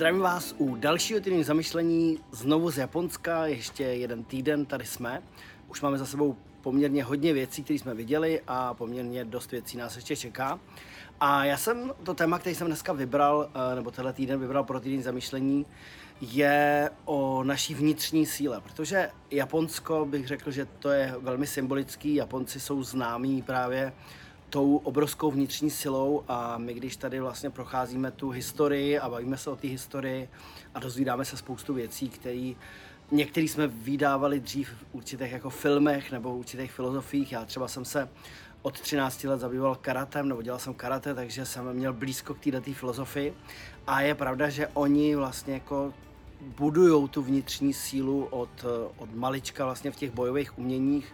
Zdravím vás u dalšího týdnu zamyšlení znovu z Japonska, ještě jeden týden tady jsme. Už máme za sebou poměrně hodně věcí, které jsme viděli a poměrně dost věcí nás ještě čeká. A já jsem to téma, který jsem dneska vybral, eh, nebo tenhle týden vybral pro týden zamyšlení, je o naší vnitřní síle, protože Japonsko bych řekl, že to je velmi symbolický. Japonci jsou známí právě tou obrovskou vnitřní silou a my, když tady vlastně procházíme tu historii a bavíme se o té historii a dozvídáme se spoustu věcí, které některý jsme vydávali dřív v určitých jako filmech nebo v určitých filozofiích. Já třeba jsem se od 13 let zabýval karatem, nebo dělal jsem karate, takže jsem měl blízko k této filozofii. A je pravda, že oni vlastně jako budují tu vnitřní sílu od, od malička vlastně v těch bojových uměních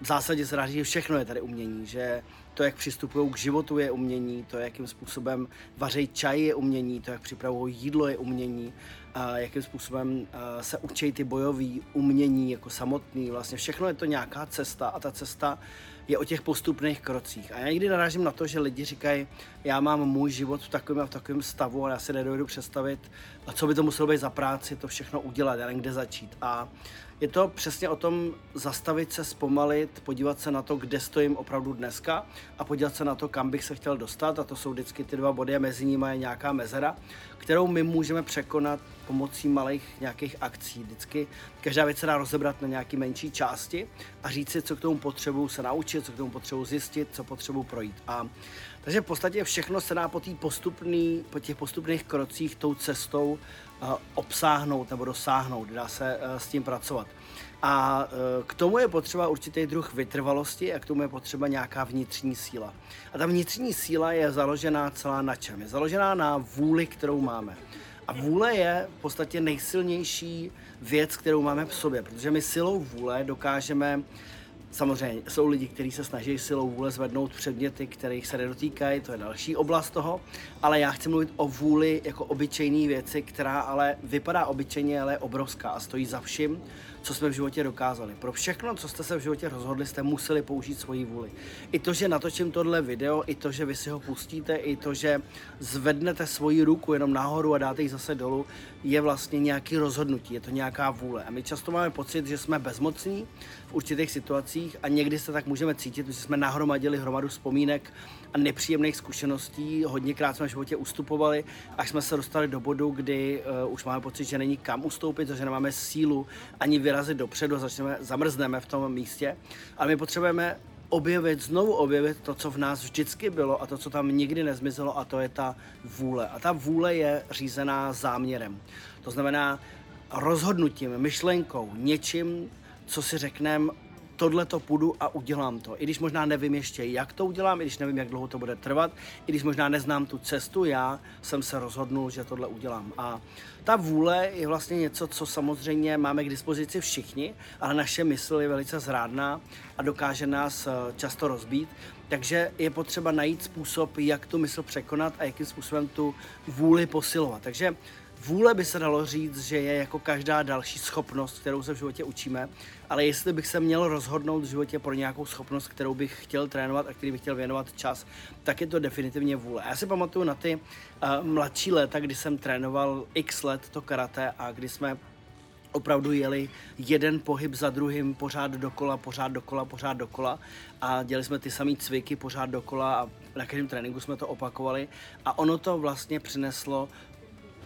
v zásadě se dá říct, že všechno je tady umění, že to, jak přistupují k životu, je umění, to, jakým způsobem vařejí čaj, je umění, to, jak připravují jídlo, je umění, a jakým způsobem se učí ty bojové umění jako samotný. Vlastně všechno je to nějaká cesta a ta cesta je o těch postupných krocích. A já někdy narážím na to, že lidi říkají, já mám můj život v takovém a v takovém stavu a já si nedovedu představit, co by to muselo být za práci, to všechno udělat, já nevím, kde začít. A je to přesně o tom zastavit se, zpomalit, podívat se na to, kde stojím opravdu dneska a podívat se na to, kam bych se chtěl dostat. A to jsou vždycky ty dva body a mezi nimi je nějaká mezera, kterou my můžeme překonat pomocí malých nějakých akcí. Vždycky každá věc se dá rozebrat na nějaké menší části a říct si, co k tomu potřebuju se naučit, co k tomu potřebuju zjistit, co potřebuju projít. A takže v podstatě všechno se dá po, postupný, po těch postupných krocích tou cestou obsáhnout nebo dosáhnout, dá se uh, s tím pracovat. A uh, k tomu je potřeba určitý druh vytrvalosti a k tomu je potřeba nějaká vnitřní síla. A ta vnitřní síla je založená celá na čem? Je založená na vůli, kterou máme. A vůle je v podstatě nejsilnější věc, kterou máme v sobě, protože my silou vůle dokážeme Samozřejmě jsou lidi, kteří se snaží silou vůle zvednout předměty, kterých se nedotýkají, to je další oblast toho, ale já chci mluvit o vůli jako obyčejné věci, která ale vypadá obyčejně, ale je obrovská a stojí za vším, co jsme v životě dokázali. Pro všechno, co jste se v životě rozhodli, jste museli použít svoji vůli. I to, že natočím tohle video, i to, že vy si ho pustíte, i to, že zvednete svoji ruku jenom nahoru a dáte ji zase dolů, je vlastně nějaký rozhodnutí, je to nějaká vůle. A my často máme pocit, že jsme bezmocní v určitých situacích a někdy se tak můžeme cítit, že jsme nahromadili hromadu vzpomínek a nepříjemných zkušeností. Hodněkrát jsme v životě ustupovali, až jsme se dostali do bodu, kdy uh, už máme pocit, že není kam ustoupit, že nemáme sílu ani vyrazit dopředu a začneme, zamrzneme v tom místě. Ale my potřebujeme objevit, znovu objevit to, co v nás vždycky bylo a to, co tam nikdy nezmizelo a to je ta vůle. A ta vůle je řízená záměrem. To znamená rozhodnutím, myšlenkou, něčím, co si řekneme, tohle to půjdu a udělám to. I když možná nevím ještě, jak to udělám, i když nevím, jak dlouho to bude trvat, i když možná neznám tu cestu, já jsem se rozhodnul, že tohle udělám. A ta vůle je vlastně něco, co samozřejmě máme k dispozici všichni, ale naše mysl je velice zrádná a dokáže nás eh, často rozbít. Takže je potřeba najít způsob, jak tu mysl překonat a jakým způsobem tu vůli posilovat. Takže Vůle by se dalo říct, že je jako každá další schopnost, kterou se v životě učíme, ale jestli bych se měl rozhodnout v životě pro nějakou schopnost, kterou bych chtěl trénovat a který bych chtěl věnovat čas, tak je to definitivně vůle. Já si pamatuju na ty uh, mladší léta, kdy jsem trénoval x let to karate a kdy jsme opravdu jeli jeden pohyb za druhým, pořád dokola, pořád dokola, pořád dokola a dělali jsme ty samé cviky pořád dokola a na každém tréninku jsme to opakovali a ono to vlastně přineslo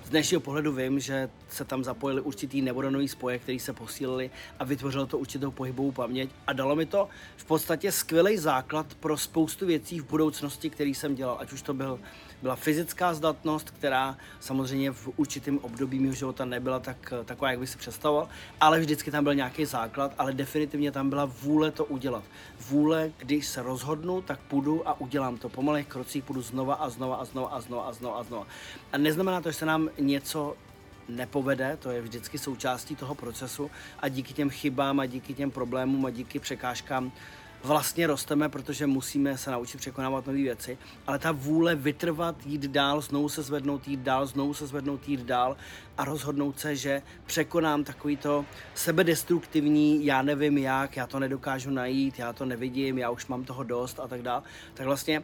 dnešního pohledu vím, že se tam zapojili určitý nevodonový spoje, který se posílili a vytvořilo to určitou pohybovou paměť a dalo mi to v podstatě skvělý základ pro spoustu věcí v budoucnosti, který jsem dělal, ať už to byl, byla fyzická zdatnost, která samozřejmě v určitém období mého života nebyla tak, taková, jak bych si představoval, ale vždycky tam byl nějaký základ, ale definitivně tam byla vůle to udělat. Vůle, když se rozhodnu, tak půjdu a udělám to. Po malých krocích půjdu znova a znova a znova a znova a znova a znova. A neznamená to, že se nám něco nepovede, to je vždycky součástí toho procesu a díky těm chybám a díky těm problémům a díky překážkám vlastně rosteme, protože musíme se naučit překonávat nové věci, ale ta vůle vytrvat, jít dál, znovu se zvednout, jít dál, znovu se zvednout, jít dál a rozhodnout se, že překonám takový to sebedestruktivní, já nevím jak, já to nedokážu najít, já to nevidím, já už mám toho dost a tak dále, tak vlastně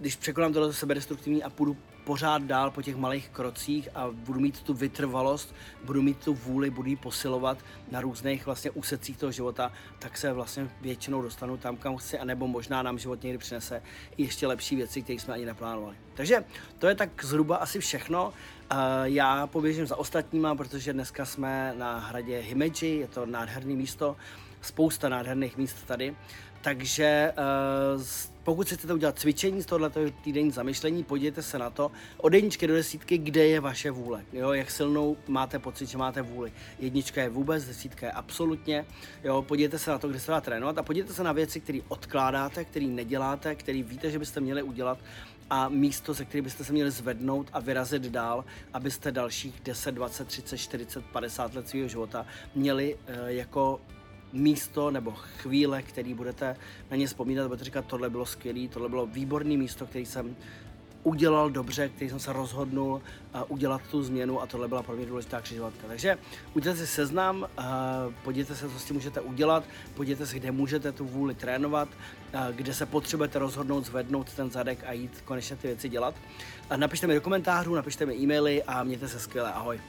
když překonám tohle sebedestruktivní a půjdu pořád dál po těch malých krocích a budu mít tu vytrvalost, budu mít tu vůli, budu ji posilovat na různých vlastně úsecích toho života, tak se vlastně většinou dostanu tam, kam chci, anebo možná nám život někdy přinese ještě lepší věci, které jsme ani neplánovali. Takže to je tak zhruba asi všechno. Já poběžím za ostatníma, protože dneska jsme na hradě Himeji, je to nádherné místo, spousta nádherných míst tady. Takže uh, pokud chcete udělat cvičení z tohoto týdenní zamyšlení, podívejte se na to od jedničky do desítky, kde je vaše vůle. Jo, jak silnou máte pocit, že máte vůli. Jednička je vůbec, desítka je absolutně. Jo, podívejte se na to, kde se dá trénovat a podívejte se na věci, které odkládáte, které neděláte, které víte, že byste měli udělat a místo, ze kterého byste se měli zvednout a vyrazit dál, abyste dalších 10, 20, 30, 40, 50 let svého života měli uh, jako místo nebo chvíle, který budete na ně vzpomínat, budete říkat, tohle bylo skvělé, tohle bylo výborné místo, který jsem udělal dobře, který jsem se rozhodnul uh, udělat tu změnu a tohle byla pro mě důležitá křižovatka. Takže udělejte si seznam, uh, podívejte se, co s tím můžete udělat, podívejte se, kde můžete tu vůli trénovat, uh, kde se potřebujete rozhodnout, zvednout ten zadek a jít konečně ty věci dělat. Napište mi do komentářů, napište mi e-maily a mějte se skvěle, ahoj.